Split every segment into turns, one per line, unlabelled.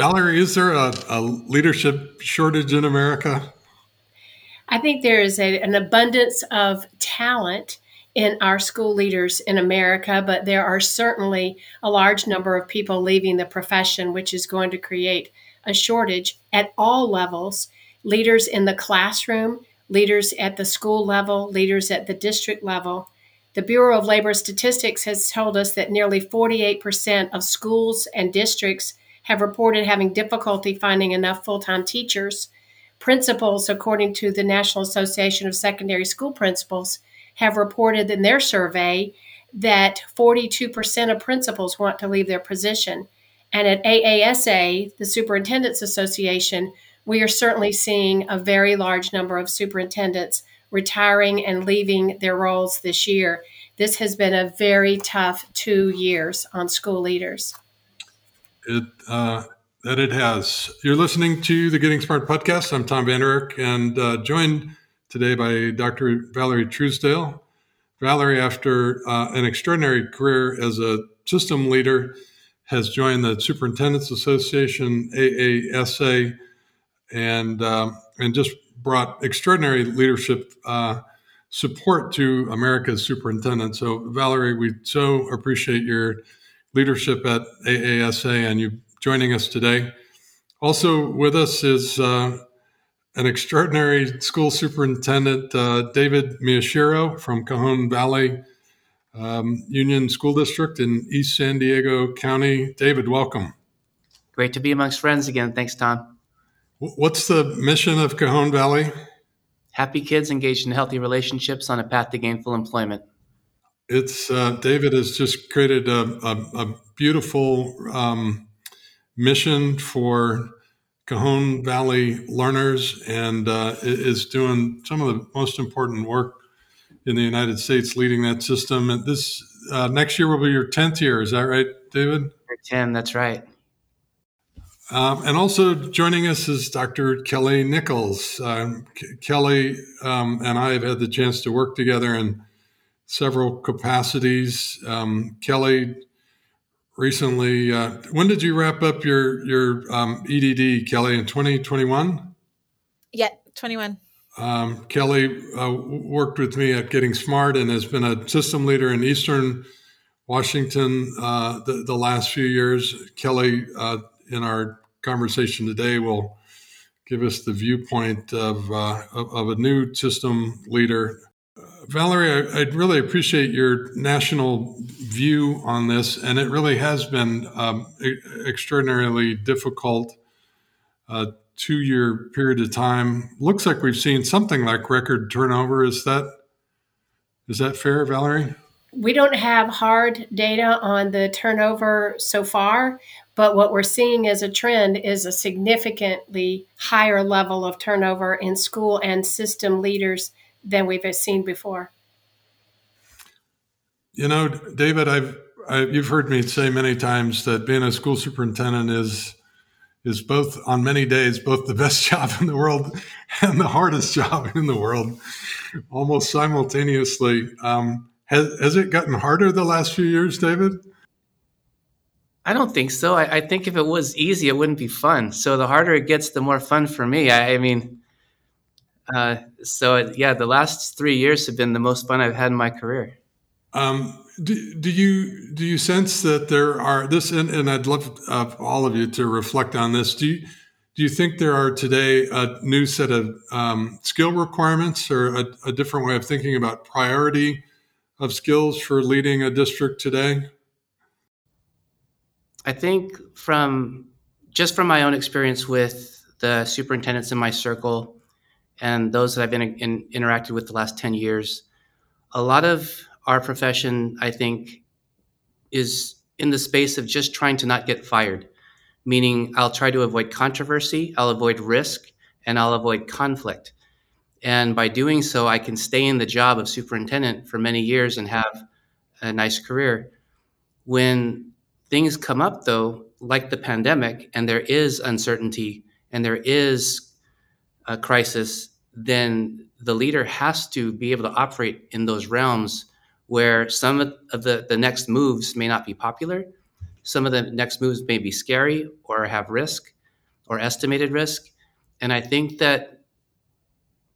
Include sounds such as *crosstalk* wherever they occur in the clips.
Valerie, is there a, a leadership shortage in America?
I think there is a, an abundance of talent in our school leaders in America, but there are certainly a large number of people leaving the profession, which is going to create a shortage at all levels leaders in the classroom, leaders at the school level, leaders at the district level. The Bureau of Labor Statistics has told us that nearly 48% of schools and districts have reported having difficulty finding enough full time teachers. Principals, according to the National Association of Secondary School Principals, have reported in their survey that 42% of principals want to leave their position. And at AASA, the Superintendents Association, we are certainly seeing a very large number of superintendents retiring and leaving their roles this year. This has been a very tough two years on school leaders.
It, uh, that it has. You're listening to the Getting Smart podcast. I'm Tom Vander Ark and uh, joined today by Dr. Valerie Truesdale. Valerie, after uh, an extraordinary career as a system leader, has joined the Superintendents Association (AASA) and um, and just brought extraordinary leadership uh, support to America's superintendents. So, Valerie, we so appreciate your leadership at AASA and you joining us today. Also with us is uh, an extraordinary school superintendent, uh, David Miyashiro from Cajon Valley um, Union School District in East San Diego County. David, welcome.
Great to be amongst friends again. Thanks, Tom.
What's the mission of Cajon Valley?
Happy kids engaged in healthy relationships on a path to gainful employment.
It's uh, David has just created a, a, a beautiful um, mission for Cajon Valley learners and uh, is doing some of the most important work in the United States, leading that system. And this uh, next year will be your tenth year. Is that right, David?
Ten. That's right.
Um, and also joining us is Dr. Kelly Nichols. Um, Kelly um, and I have had the chance to work together in several capacities. Um, Kelly recently. Uh, when did you wrap up your your um, EDD, Kelly? In twenty twenty one.
Yeah, twenty one.
Um, Kelly uh, worked with me at Getting Smart and has been a system leader in Eastern Washington uh, the, the, last few years. Kelly, uh, in our conversation today, will give us the viewpoint of, uh, of, of a new system leader Valerie, I, would really appreciate your national view on this, and it really has been um, extraordinarily difficult uh, two-year period of time. Looks like we've seen something like record turnover. Is that is that fair, Valerie?
We don't have hard data on the turnover so far, but what we're seeing as a trend is a significantly higher level of turnover in school and system leaders than we've seen before.
You know, David, I've I, you've heard me say many times that being a school superintendent is is both on many days both the best *laughs* job in the world and the hardest job in the world, almost simultaneously. Um, has has it gotten harder the last few years, David?
I don't think so. I, I, think if it was easy, it wouldn't be fun. So the harder it gets, the more fun for me. I, I mean, uh, so yeah, the last three years have been the most fun I've had in my career.
Um, do, do, you do you sense that there are this and, and I'd love uh, all of you to reflect on this. Do you do you think there are today a new set of um, skill requirements or a, a different way of thinking about priority of skills for leading a district today?
I think from just from my own experience with the superintendents in my circle, and those that I've been in, interacted with the last 10 years, a lot of our profession, I think, is in the space of just trying to not get fired, meaning I'll try to avoid controversy, I'll avoid risk, and I'll avoid conflict. And by doing so, I can stay in the job of superintendent for many years and have a nice career. When things come up, though, like the pandemic, and there is uncertainty and there is a crisis, then the leader has to be able to operate in those realms where some of the, the next moves may not be popular. some of the next moves may be scary or have risk or estimated risk. And I think that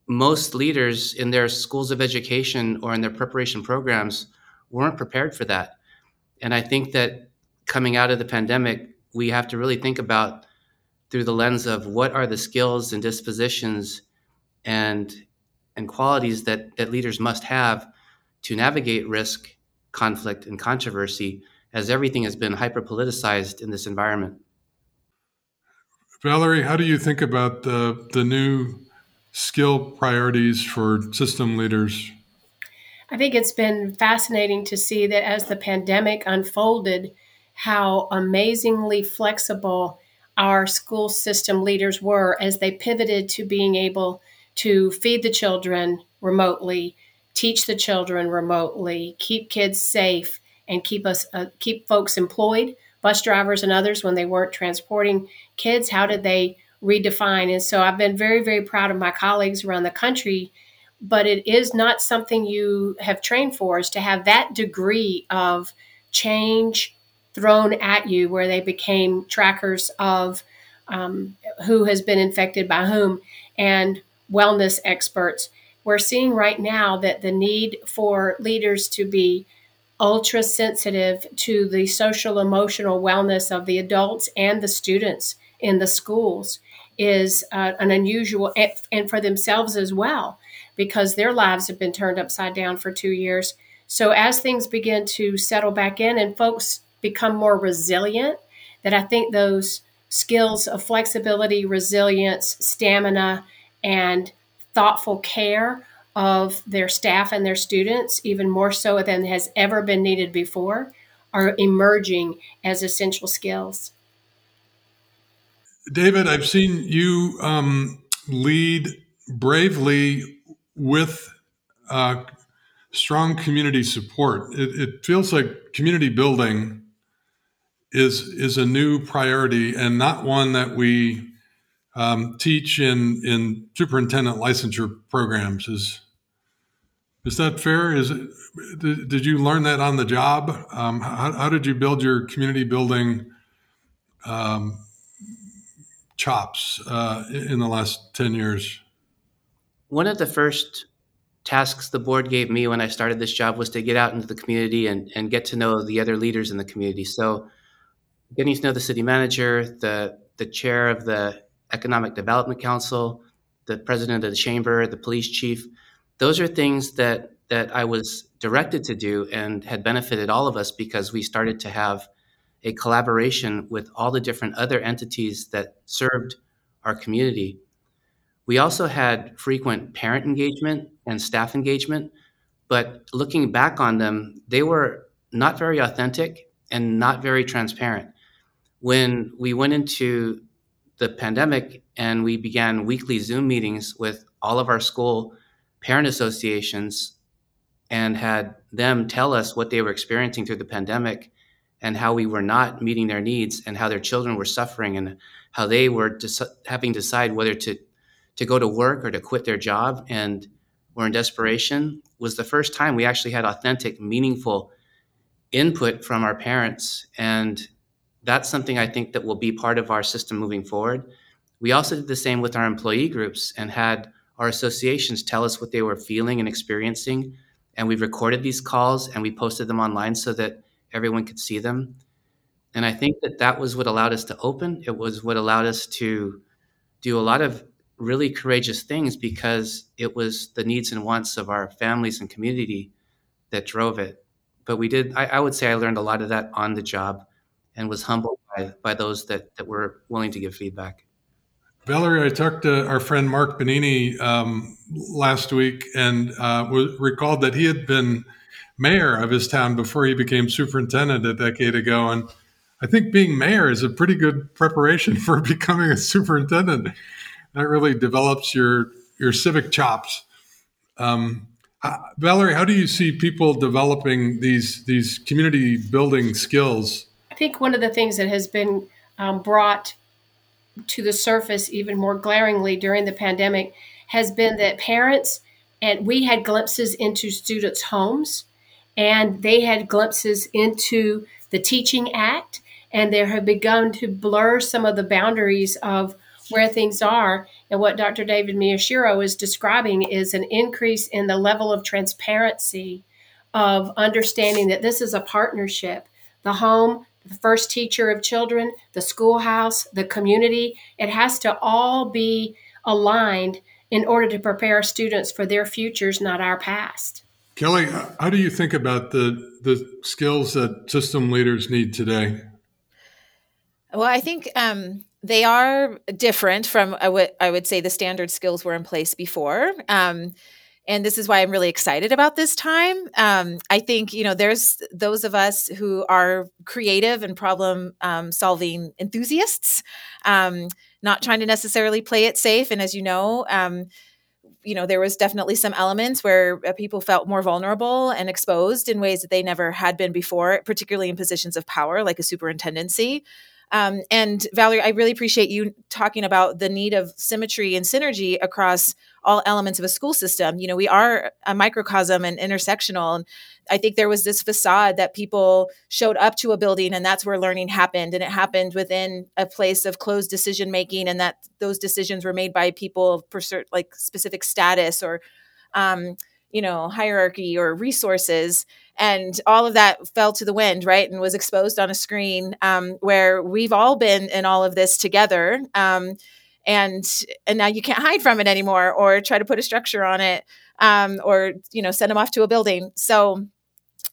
most leaders in their schools of education or in their preparation programs weren't prepared for that. And I think that coming out of the pandemic, we have to really think about through the lens of what are the skills and dispositions and and qualities that, that leaders must have to navigate risk, conflict, and controversy as everything has been hyper politicized in this environment.
Valerie, how do you think about the, the new skill priorities for system leaders?
I think it's been fascinating to see that as the pandemic unfolded, how amazingly flexible our school system leaders were as they pivoted to being able to feed the children remotely, teach the children remotely, keep kids safe, and keep us uh, keep folks employed, bus drivers and others when they weren't transporting kids. How did they redefine? And so I've been very very proud of my colleagues around the country. But it is not something you have trained for, is to have that degree of change thrown at you, where they became trackers of um, who has been infected by whom. And wellness experts. We're seeing right now that the need for leaders to be ultra sensitive to the social emotional wellness of the adults and the students in the schools is uh, an unusual and for themselves as well because their lives have been turned upside down for two years so as things begin to settle back in and folks become more resilient that i think those skills of flexibility resilience stamina and thoughtful care of their staff and their students, even more so than has ever been needed before, are emerging as essential skills.
David, I've seen you um, lead bravely with uh, strong community support. It, it, feels like community building is is a new priority and not one that we um, teach in in superintendent licensure programs. Is is that fair? Is it, did, did you learn that on the job? Um, how, how, did you build your community building um, chops uh, in the last ten years?
One of the first tasks the board gave me when I started this job was to get out into the community and, and get to know the other leaders in the community. So, getting to know the city manager, the the chair of the Economic Development Council, the president of the chamber, the police chief. Those are things that that I was directed to do and had benefited all of us because we started to have a collaboration with all the different other entities that served our community. We also had frequent parent engagement and staff engagement, but looking back on them, they were not very authentic and not very transparent. When we went into the pandemic and we began weekly Zoom meetings with all of our school parent associations and had them tell us what they were experiencing through the pandemic and how we were not meeting their needs and how their children were suffering and how they were dis- having to decide whether to to go to work or to quit their job and were in desperation was the first time we actually had authentic meaningful input from our parents and that's something I think that will be part of our system moving forward. We also did the same with our employee groups and had our associations tell us what they were feeling and experiencing. And we recorded these calls and we posted them online so that everyone could see them. And I think that that was what allowed us to open. It was what allowed us to do a lot of really courageous things because it was the needs and wants of our families and community that drove it. But we did, I, I would say I learned a lot of that on the job and was humbled by, by those that, that were willing to give feedback.
Valerie, I talked to our friend Mark Benigni um, last week and uh, recalled that he had been mayor of his town before he became superintendent a decade ago. And I think being mayor is a pretty good preparation *laughs* for becoming a superintendent. That really develops your your civic chops. Um, uh, Valerie, how do you see people developing these these community building skills
I think one of the things that has been um, brought to the surface even more glaringly during the pandemic has been that parents and we had glimpses into students' homes and they had glimpses into the Teaching Act and there have begun to blur some of the boundaries of where things are. And what Dr. David Miyashiro is describing is an increase in the level of transparency of understanding that this is a partnership. The home, the first teacher of children, the schoolhouse, the community, it has to all be aligned in order to prepare students for their futures, not our past.
Kelly, how do you think about the the skills that system leaders need today?
Well, I think um, they are different from I would I would say the standard skills were in place before. Um, and this is why I'm really excited about this time. Um, I think you know there's those of us who are creative and problem um, solving enthusiasts, um, not trying to necessarily play it safe. And as you know, um, you know there was definitely some elements where uh, people felt more vulnerable and exposed in ways that they never had been before, particularly in positions of power like a superintendency. Um, and Valerie, I really appreciate you talking about the need of symmetry and synergy across all elements of a school system. You know, we are a microcosm and intersectional. And I think there was this facade that people showed up to a building and that's where learning happened. And it happened within a place of closed decision making and that those decisions were made by people for certain, like specific status or, um, you know, hierarchy or resources and all of that fell to the wind right and was exposed on a screen um, where we've all been in all of this together um, and and now you can't hide from it anymore or try to put a structure on it um, or you know send them off to a building. So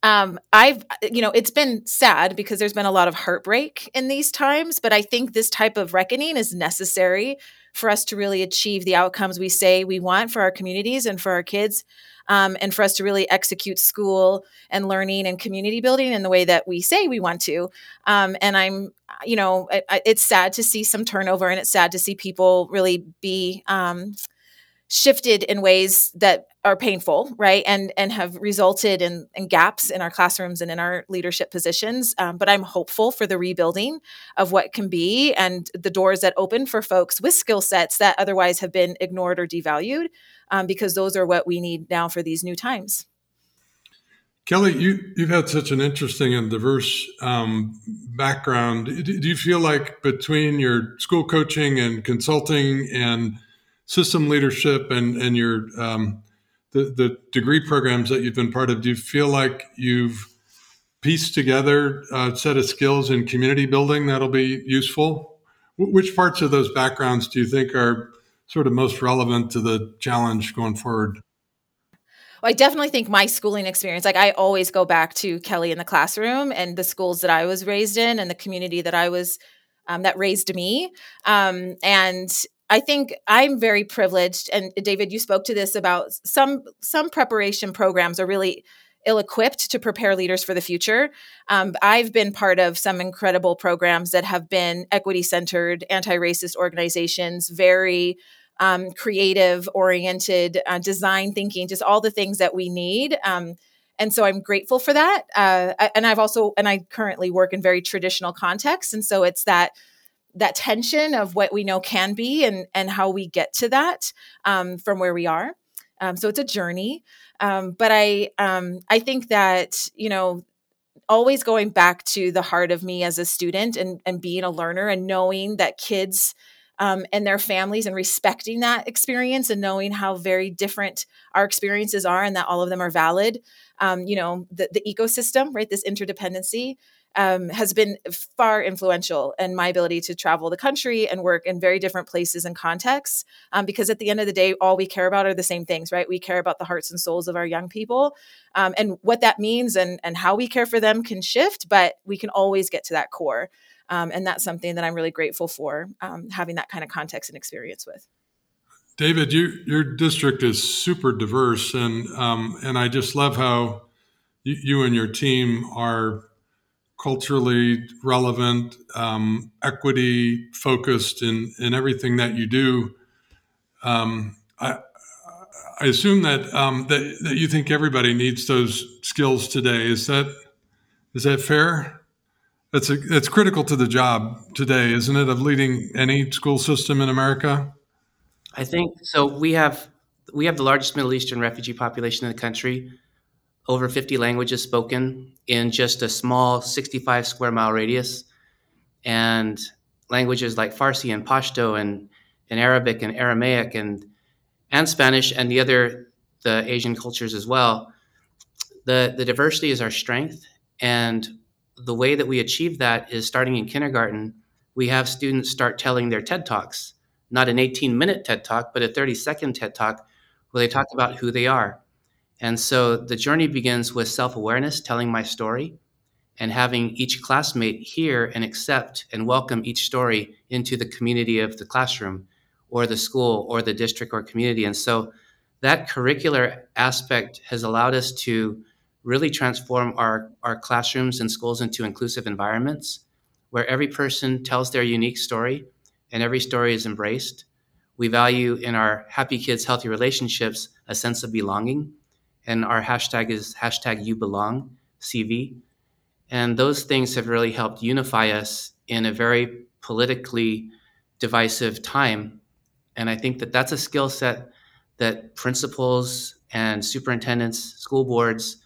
um, I've, you know, it's been sad because there's been a lot of heartbreak in these times, but I think this type of reckoning is necessary for us to really achieve the outcomes we say we want for our communities and for our kids um, and for us to really execute school and learning and community building in the way that we say we want to. Um, and I'm, you know, it, it's sad to see some turnover and it's sad to see people really be um, shifted in ways that are painful, right? And and have resulted in, in gaps in our classrooms and in our leadership positions. Um, but I'm hopeful for the rebuilding of what can be and the doors that open for folks with skill sets that otherwise have been ignored or devalued um, because those are what we need now for these new times.
Kelly, you, you've had such an interesting and diverse um, background. Do you feel like between your school coaching and consulting and system leadership and, and your um, the, the degree programs that you've been part of, do you feel like you've pieced together a set of skills in community building that'll be useful? Which parts of those backgrounds do you think are sort of most relevant to the challenge going forward?
Well, I definitely think my schooling experience, like I always go back to Kelly in the classroom and the schools that I was raised in and the community that I was, um, that raised me. Um, and I think I'm very privileged. And David, you spoke to this about some some preparation programs are really ill-equipped to prepare leaders for the future. Um, I've been part of some incredible programs that have been equity-centered, anti-racist organizations, very um, creative oriented uh, design thinking just all the things that we need um, and so i'm grateful for that uh, and i've also and i currently work in very traditional contexts and so it's that that tension of what we know can be and and how we get to that um, from where we are um, so it's a journey um, but i um, i think that you know always going back to the heart of me as a student and, and being a learner and knowing that kids um, and their families and respecting that experience and knowing how very different our experiences are and that all of them are valid. Um, you know, the, the ecosystem, right? This interdependency um, has been far influential in my ability to travel the country and work in very different places and contexts. Um, because at the end of the day, all we care about are the same things, right? We care about the hearts and souls of our young people. Um, and what that means and, and how we care for them can shift, but we can always get to that core. Um, and that's something that I'm really grateful for um, having that kind of context and experience with.
David, you, your district is super diverse, and um, and I just love how you, you, and your team are culturally relevant, um, equity focused in in everything that you do. Um, I, I assume that, um, that that you think everybody needs those skills today. Is that is that fair? That's a, that's critical to the job today, isn't it, of leading any school system in America?
I think so. We have we have the largest Middle Eastern refugee population in the country. Over 50 languages spoken in just a small 65 square mile radius. and languages like Farsi and Pashto and, and Arabic and Aramaic and and Spanish and the other the Asian cultures as well. The the diversity is our strength, and the way that we achieve that is starting in kindergarten. We have students start telling their TED talks, not an 18 minute TED talk, but a 30 second TED talk where they talk about who they are. And so the journey begins with self awareness, telling my story, and having each classmate hear and accept and welcome each story into the community of the classroom or the school or the district or community. And so that curricular aspect has allowed us to really transform our, our classrooms and schools into inclusive environments where every person tells their unique story and every story is embraced. We value in our Happy Kids Healthy Relationships a sense of belonging. And our hashtag is hashtag you belong, CV. And those things have really helped unify us in a very politically divisive time. And I think that that's a skill set that principals and superintendents, school boards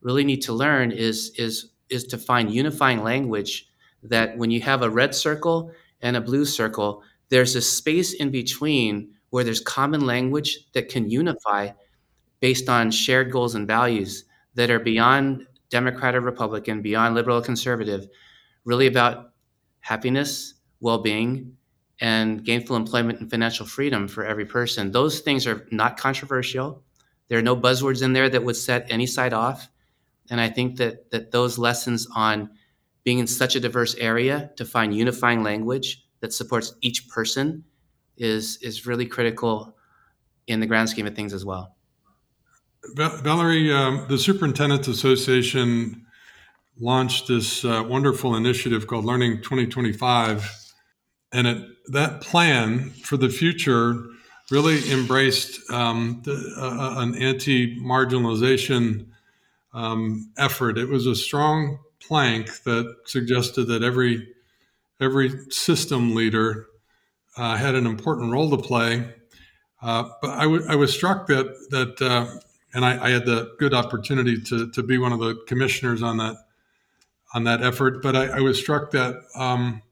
really need to learn is, is, is to find unifying language that when you have a red circle and a blue circle, there's a space in between where there's common language that can unify based on shared goals and values that are beyond Democrat or Republican, beyond liberal or conservative, really about happiness, well being, and gainful employment and financial freedom for every person. Those things are not controversial. There are no buzzwords in there that would set any side off. And I think that, that those lessons on being in such a diverse area to find unifying language that supports each person is, is really critical in the grand scheme of things as well.
Valerie, um, the Superintendents Association launched this uh, wonderful initiative called Learning 2025. And it, that plan for the future really embraced um, the, uh, an anti marginalization um, effort. It was a strong plank that suggested that every, every system leader uh, had an important role to play. Uh, but I, w- I was struck that, that uh, and I, I, had the good opportunity to, to be one of the commissioners on that on that effort. But I, I was struck that um,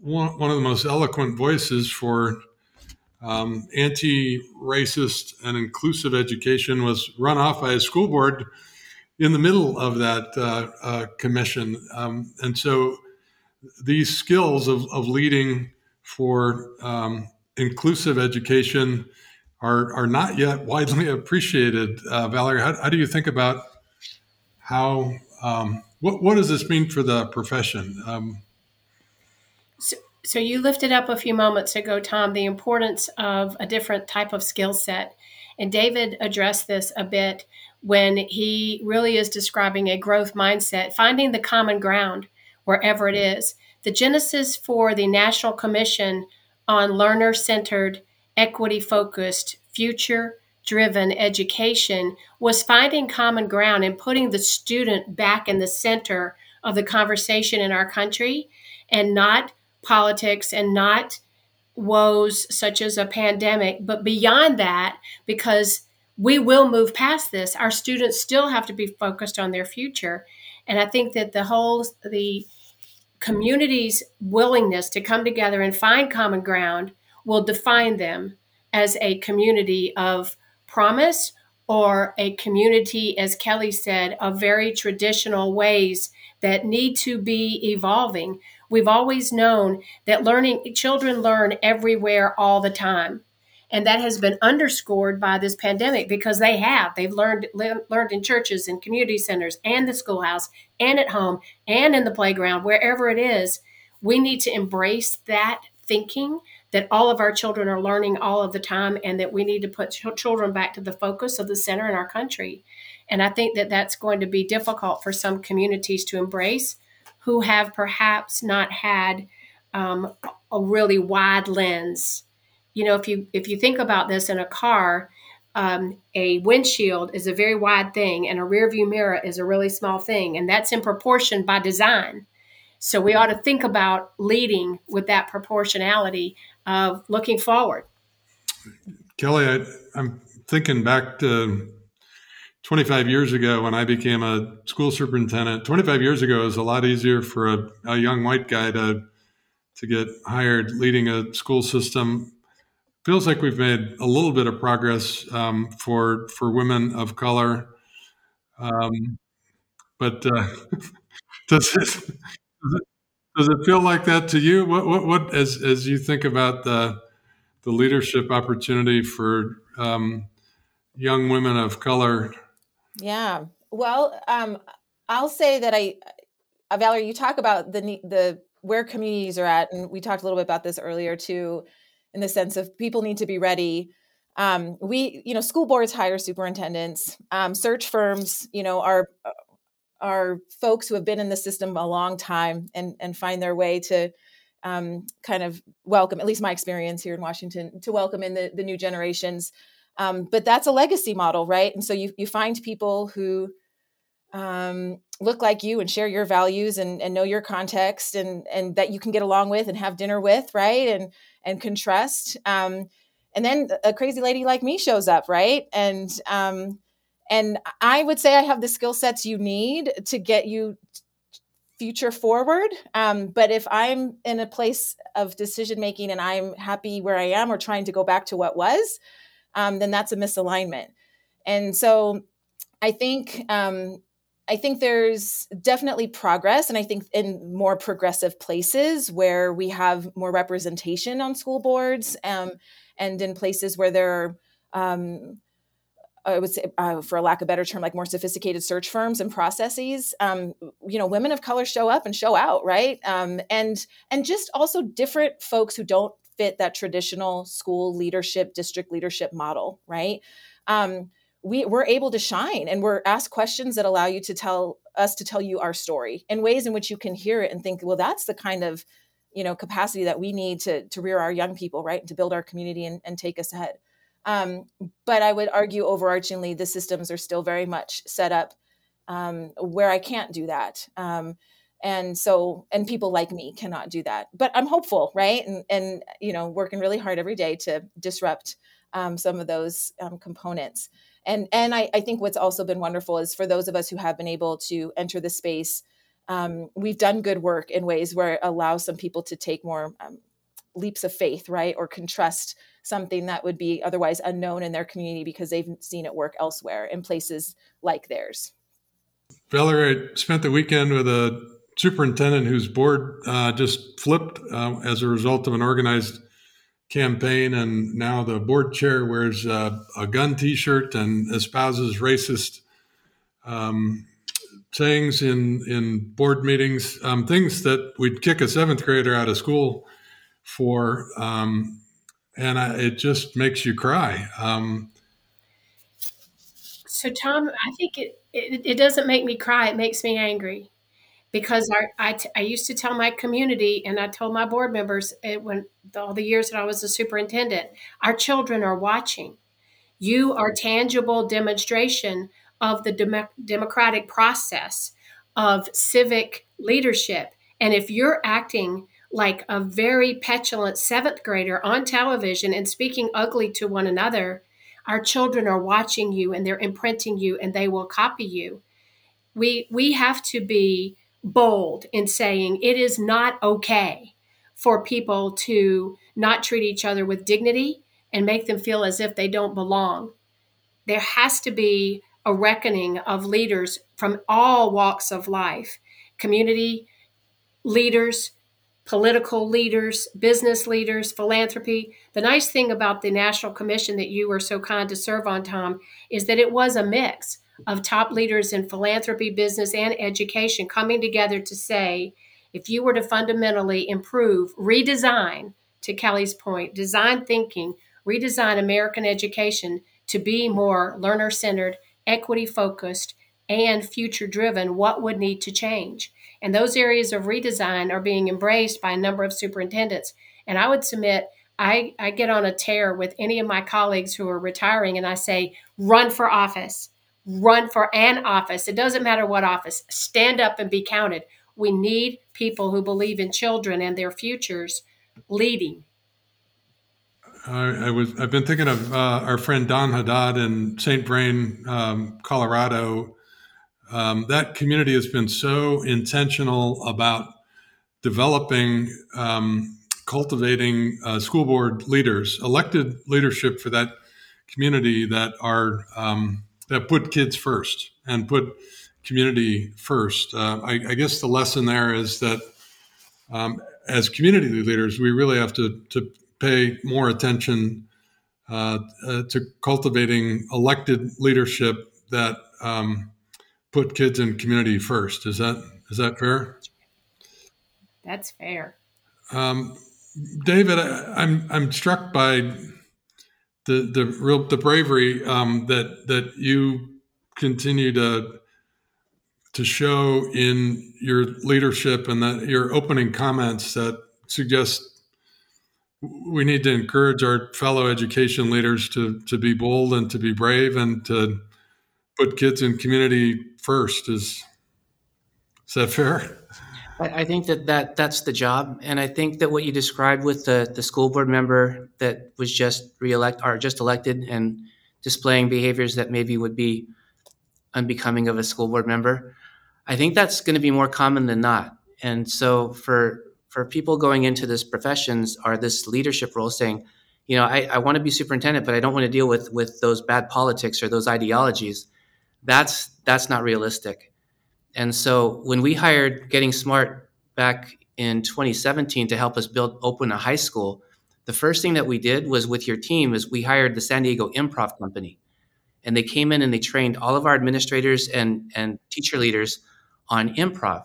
one, one of the most eloquent voices for um, anti-racist and inclusive education was run off by a school board in the middle of that uh, uh, commission. Um, and so these skills of, of leading for um, inclusive education are are not yet widely appreciated. Uh, Valerie, how, how, do you think about how um, what what does this mean for the profession? Um,
so, so you lifted up a few moments ago, Tom, the importance of a different type of skill set, and David addressed this a bit when he really is describing a growth mindset, finding the common ground wherever it is. The genesis for the National Commission on Learner Centered equity focused, future driven education was finding common ground and putting the student back in the center of the conversation in our country and not politics and not woes such as a pandemic, but beyond that, because we will move past this. Our students still have to be focused on their future. And I think that the whole, the community's willingness to come together and find common ground will define them as a community of promise or a community, as Kelly said, of very traditional ways that need to be evolving. We've always known that learning, children learn everywhere all the time. And that has been underscored by this pandemic because they have. They've learned learned in churches and community centers and the schoolhouse and at home and in the playground, wherever it is. We need to embrace that thinking that all of our children are learning all of the time and that we need to put ch- children back to the focus of the center in our country. And I think that that's going to be difficult for some communities to embrace who have perhaps not had um, a really wide lens. You know, if you if you think about this in a car, um, a windshield is a very wide thing, and a rear view mirror is a really small thing, and that's in proportion by design. So we ought to think about leading with that proportionality of looking forward.
Kelly, I, I'm thinking back to 25 years ago when I became a school superintendent. 25 years ago, it was a lot easier for a, a young white guy to to get hired leading a school system. Feels like we've made a little bit of progress um, for for women of color, um, but uh, *laughs* does, it, does, it, feel like that to you? What what, what as as you think about the the leadership opportunity for um, young women of color?
Yeah. Well, um, I'll say that I, uh, Valerie, you talk about the the where communities are at, and we talked a little bit about this earlier too, in the sense of people need to be ready. Um, we, you know, school boards hire superintendents, um, search firms, you know, are uh, are folks who have been in the system a long time and and find their way to um, kind of welcome, at least my experience here in Washington, to welcome in the the new generations. Um, but that's a legacy model, right? And so you you find people who um, look like you and share your values and, and know your context and and that you can get along with and have dinner with right and and can trust um, and then a crazy lady like me shows up right and um, and i would say i have the skill sets you need to get you future forward. Um, but if i'm in a place of decision making and i'm happy where i am or trying to go back to what was um, then that's a misalignment. And so i think um, I think there's definitely progress, and I think in more progressive places where we have more representation on school boards, um, and in places where there are, um, I would say, uh, for a lack of a better term, like more sophisticated search firms and processes. Um, you know, women of color show up and show out, right? Um, and and just also different folks who don't fit that traditional school leadership, district leadership model, right? Um, we, we're able to shine and we're asked questions that allow you to tell us to tell you our story in ways in which you can hear it and think well that's the kind of you know capacity that we need to to rear our young people right and to build our community and, and take us ahead um, but i would argue overarchingly the systems are still very much set up um, where i can't do that. Um, and so and people like me cannot do that. But i'm hopeful right? And and you know working really hard every day to disrupt um, some of those um, components. And and I, I, think what's also been wonderful is for those of us who have been able to enter the space um, we've done good work in ways where it allows some people to take more um, leaps of faith right? Or can trust something that would be otherwise unknown in their community because they've seen it work elsewhere in places like theirs.
Valerie spent the weekend with a superintendent whose board uh, just flipped uh, as a result of an organized campaign, and now the board chair wears uh, a gun T-shirt and espouses racist um, sayings in in board meetings, um, things that we'd kick a seventh grader out of school for, um, and I, it just makes you cry. Um,
so, Tom, I think it, it it doesn't make me cry; it makes me angry because our, I, t- I used to tell my community and I told my board members it, eh, when all the years that I was a superintendent, our children are watching. You are tangible demonstration of the dem- democratic process of civic leadership. And if you're acting like a very petulant seventh grader on television and speaking ugly to one another, our children are watching you and they're imprinting you and they will copy you. We we have to be bold in saying it is not okay for people to not treat each other with dignity and make them feel as if they don't belong. There has to be a reckoning of leaders from all walks of life community leaders, political leaders, business leaders, philanthropy. The nice thing about the National Commission that you were so kind to serve on, Tom, is that it was a mix of top leaders in philanthropy, business, and education coming together to say if you were to fundamentally improve, redesign, to Kelly's point, design thinking, redesign American education to be more learner centered, equity focused, and future driven, what would need to change? And those areas of redesign are being embraced by a number of superintendents. And I would submit, I, I get on a tear with any of my colleagues who are retiring and I say, run for office run for an office. It doesn't matter what office. Stand up and be counted. We need people who believe in children and their futures leading.
I, I was. I've been thinking of uh, our friend Don Haddad in St. Vrain, um, Colorado. Um, that community has been so intentional about developing, um, cultivating uh, school board leaders, elected leadership for that community that are um, that put kids first and put community first. Uh, I, I, guess the lesson there is that um, as community leaders, we really have to to pay more attention uh, uh, to cultivating elected leadership that um, put kids and community first. Is that is that fair?
That's fair.
Um, David, I, am I'm, I'm struck by the the real the bravery um, that that you continue to to show in your leadership and that your opening comments that suggest we need to encourage our fellow education leaders to to be bold and to be brave and to put kids and community first. Is is that fair?
I, think that, that that's the job, and I think that what you described with the the school board member that was just reelect or just elected and displaying behaviors that maybe would be unbecoming of a school board member, I think that's going to be more common than not. And so for for people going into this professions or this leadership role saying, you know, I, I want to be superintendent, but I don't want to deal with with those bad politics or those ideologies. That's that's not realistic. And so when we hired Getting Smart back in 2017 to help us build open a high school, the first thing that we did was with your team is we hired the San Diego Improv Company. And they came in and they trained all of our administrators and, and teacher leaders on improv.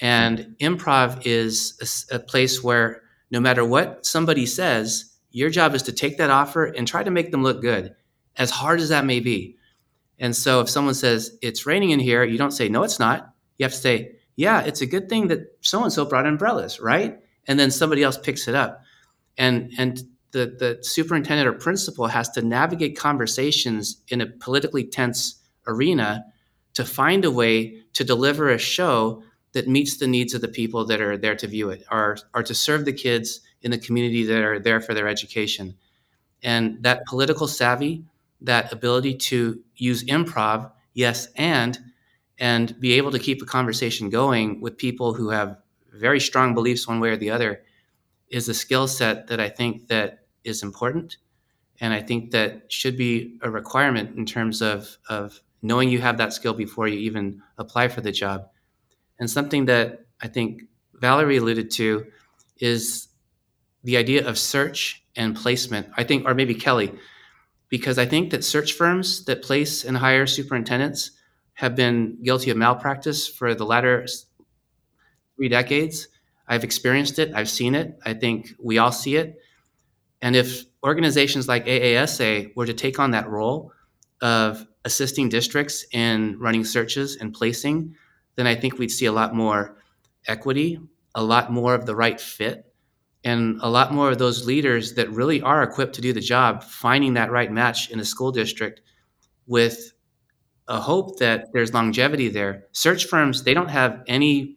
And improv is a, a place where no matter what somebody says, your job is to take that offer and try to make them look good, as hard as that may be. And so if someone says, it's raining in here, you don't say, no, it's not. You have to say, yeah, it's a good thing that so and so brought umbrellas, right? And then somebody else picks it up. And, and the, the superintendent or principal has to navigate conversations in a politically tense arena to find a way to deliver a show that meets the needs of the people that are there to view it or, or to serve the kids in the community that are there for their education. And that political savvy, that ability to use improv, yes, and and be able to keep a conversation going with people who have very strong beliefs one way or the other is a skill set that I think that is important and I think that should be a requirement in terms of, of knowing you have that skill before you even apply for the job. And something that I think Valerie alluded to is the idea of search and placement. I think, or maybe Kelly, because I think that search firms that place and hire superintendents have been guilty of malpractice for the latter three decades. I've experienced it, I've seen it, I think we all see it. And if organizations like AASA were to take on that role of assisting districts in running searches and placing, then I think we'd see a lot more equity, a lot more of the right fit, and a lot more of those leaders that really are equipped to do the job, finding that right match in a school district with a hope that there's longevity there. Search firms, they don't have any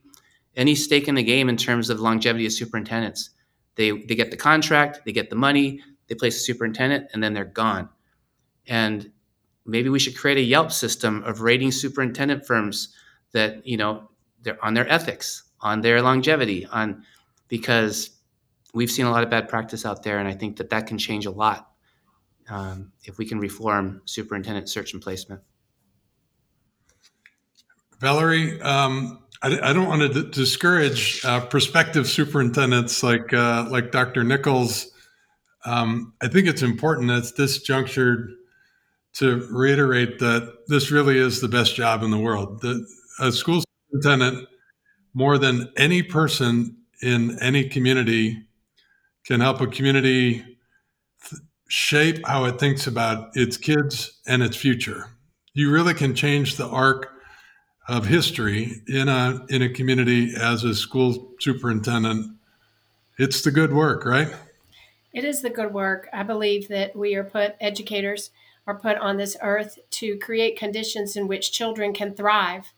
any stake in the game in terms of longevity of superintendents. They they get the contract, they get the money, they place a superintendent, and then they're gone. And maybe we should create a Yelp system of rating superintendent firms that you know they're on their ethics, on their longevity, on because we've seen a lot of bad practice out there, and I think that that can change a lot um, if we can reform superintendent search and placement.
Valerie, um, I, I, don't want to d- discourage uh, prospective superintendents like uh, like Dr. Nichols. Um, I think it's important at this juncture to reiterate that this really is the best job in the world. The, a school superintendent, more than any person in any community, can help a community th- shape how it thinks about its kids and its future. You really can change the arc of history in a in a community as a school superintendent. It's the good work, right?
It is the good work. I believe that we are put educators are put on this earth to create conditions in which children can thrive.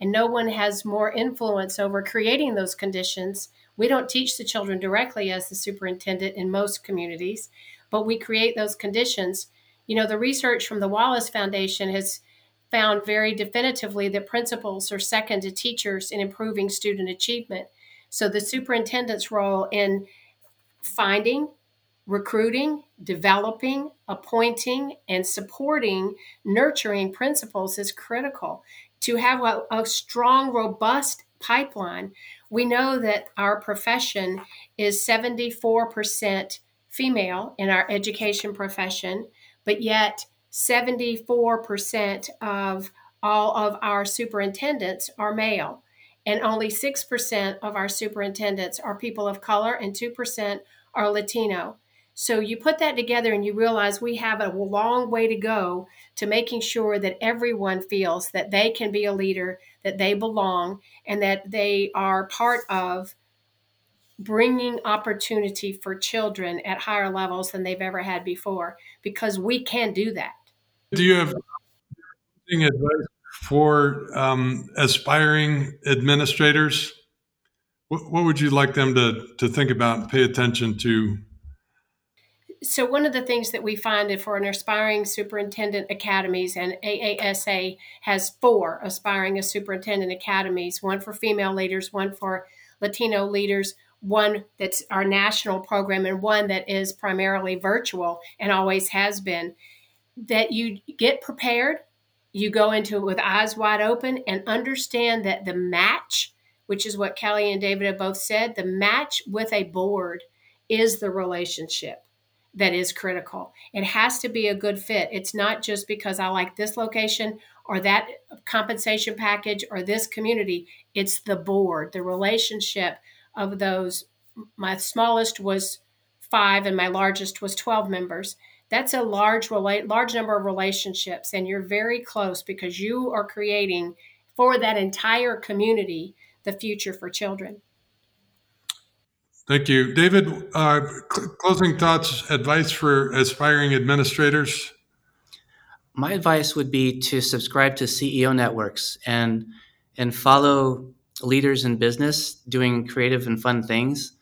And no one has more influence over creating those conditions. We don't teach the children directly as the superintendent in most communities, but we create those conditions. You know, the research from the Wallace Foundation has found very definitively that principals are second to teachers in improving student achievement. So the superintendent's role in finding, recruiting, developing, appointing, and supporting nurturing principals is critical. To have a, a, strong, robust pipeline, we know that our profession is 74% female in our education profession, but yet 74% of all of our superintendents are male. And only 6% of our superintendents are people of color, and 2% are Latino. So you put that together and you realize we have a long way to go to making sure that everyone feels that they can be a leader, that they belong, and that they are part of bringing opportunity for children at higher levels than they've ever had before because we can do that.
Do you have advice for um, aspiring administrators? What, what would you like them to, to think about and pay attention to?
So, one of the things that we find for an aspiring superintendent academies, and AASA has four aspiring superintendent academies one for female leaders, one for Latino leaders, one that's our national program, and one that is primarily virtual and always has been. That you get prepared, you go into it with eyes wide open, and understand that the match which is what Kelly and David have both said, the match with a board is the relationship that is critical. It has to be a good fit. It's not just because I like this location or that compensation package or this community. It's the board, the relationship of those. My smallest was five and my largest was 12 members. That's a large relate large number of relationships and you're very close because you are creating for that entire community the future for children.
Thank you. David, uh, cl- closing thoughts, advice for aspiring administrators?
My advice would be to subscribe to CEO networks and and follow leaders in business doing creative and fun things.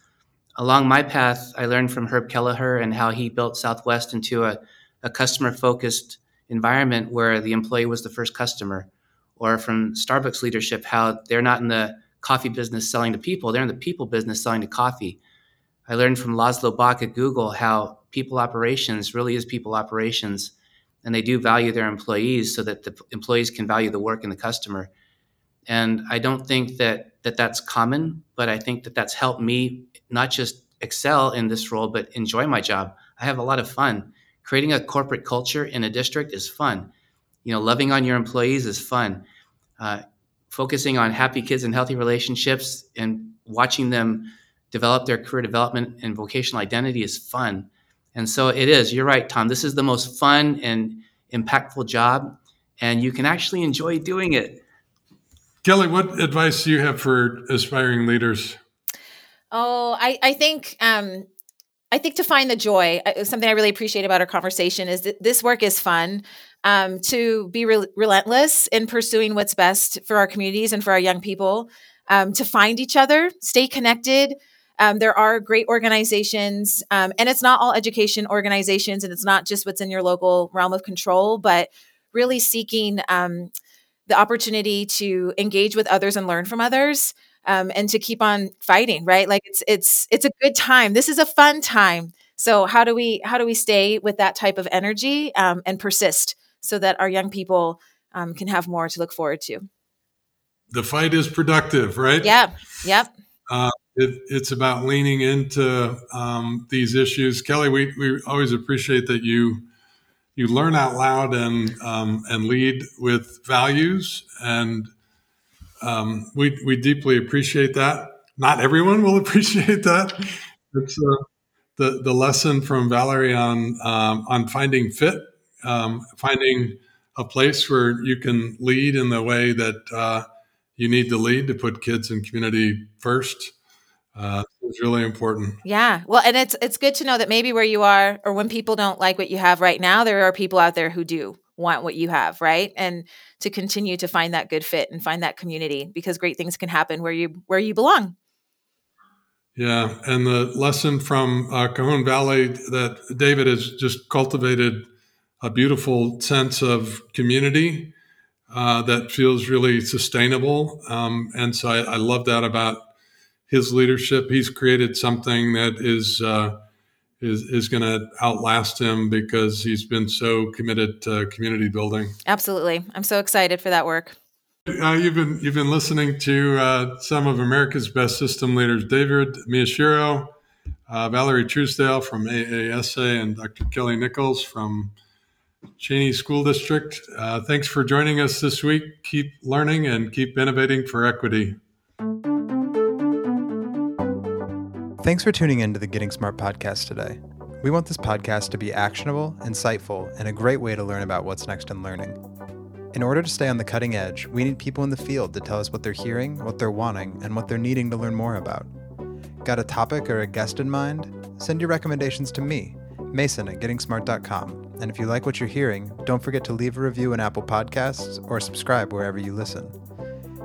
Along my path, I learned from Herb Kelleher and how he built Southwest into a, a customer focused environment where the employee was the first customer, or from Starbucks leadership, how they're not in the coffee business selling to people. They're in the people business selling to coffee. I learned from Laszlo Bock at Google how people operations really is people operations, and they do value their employees so that the employees can value the work and the customer. And I don't think that that that's common, but I think that that's helped me not just excel in this role, but enjoy my job. I have a lot of fun. Creating a corporate culture in a district is fun. You know, loving on your employees is fun. Uh, focusing on happy kids and healthy relationships and watching them develop their career development and vocational identity is fun. And so it is. You're right, Tom. This is the most fun and impactful job, and you can actually enjoy doing it.
Kelly, what advice do you have for aspiring leaders?
Oh, I, I think um, I think to find the joy, something I really appreciate about our conversation is that this work is fun um, to be re- relentless in pursuing what's best for our communities and for our young people, um, to find each other, stay connected. Um, there are great organizations, um, and it's not all education organizations, and it's not just what's in your local realm of control, but really seeking um, the opportunity to engage with others and learn from others. Um, and to keep on fighting, right? Like it's it's it's a good time. This is a fun time. So how do we how do we stay with that type of energy and persist? So that our young people um, can have more to look forward to.
The fight is productive, right?
Yeah. Yep.
Uh, it, it's about leaning into um, these issues. Kelly, we, we always appreciate that you you learn out loud and um, and lead with values, and um, we we deeply appreciate that. Not everyone will *laughs* appreciate that. It's uh, the the lesson from Valerie on um, on finding fit um, finding a place where you can lead in the way that uh, you need to lead to put kids and community first uh, is really important.
Yeah, well, and it's it's good to know that maybe where you are, or when people don't like what you have right now, there are people out there who do want what you have, right? And to continue to find that good fit and find that community because great things can happen where you where you belong.
Yeah, and the lesson from uh, Cajon Valley that David has just cultivated a beautiful sense of community uh, that feels really sustainable. Um, and so I, I, love that about his leadership, he's created something that is uh, is is going to outlast him because he's been so committed to community building.
Absolutely, I'm so excited for that work.
Uh, you've been you've been listening to uh, some of America's best system leaders, David Miyashiro, uh, Valerie Truesdale from AASA, and Dr. Kelly Nichols from Cheney School District. Uh, thanks for joining us this week. Keep learning and keep innovating for equity.
Thanks for tuning in to the Getting Smart podcast today. We want this podcast to be actionable, insightful, and a great way to learn about what's next in learning. In order to stay on the cutting edge, we need people in the field to tell us what they're hearing, what they're wanting, and what they're needing to learn more about. Got a topic or a guest in mind? Send your recommendations to me, Mason at gettingsmart.com. And if you like what you're hearing, don't forget to leave a review in Apple Podcasts or subscribe wherever you listen.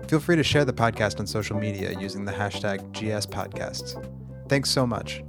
Feel free to share the podcast on social media using the hashtag GSPodcasts. Thanks so much.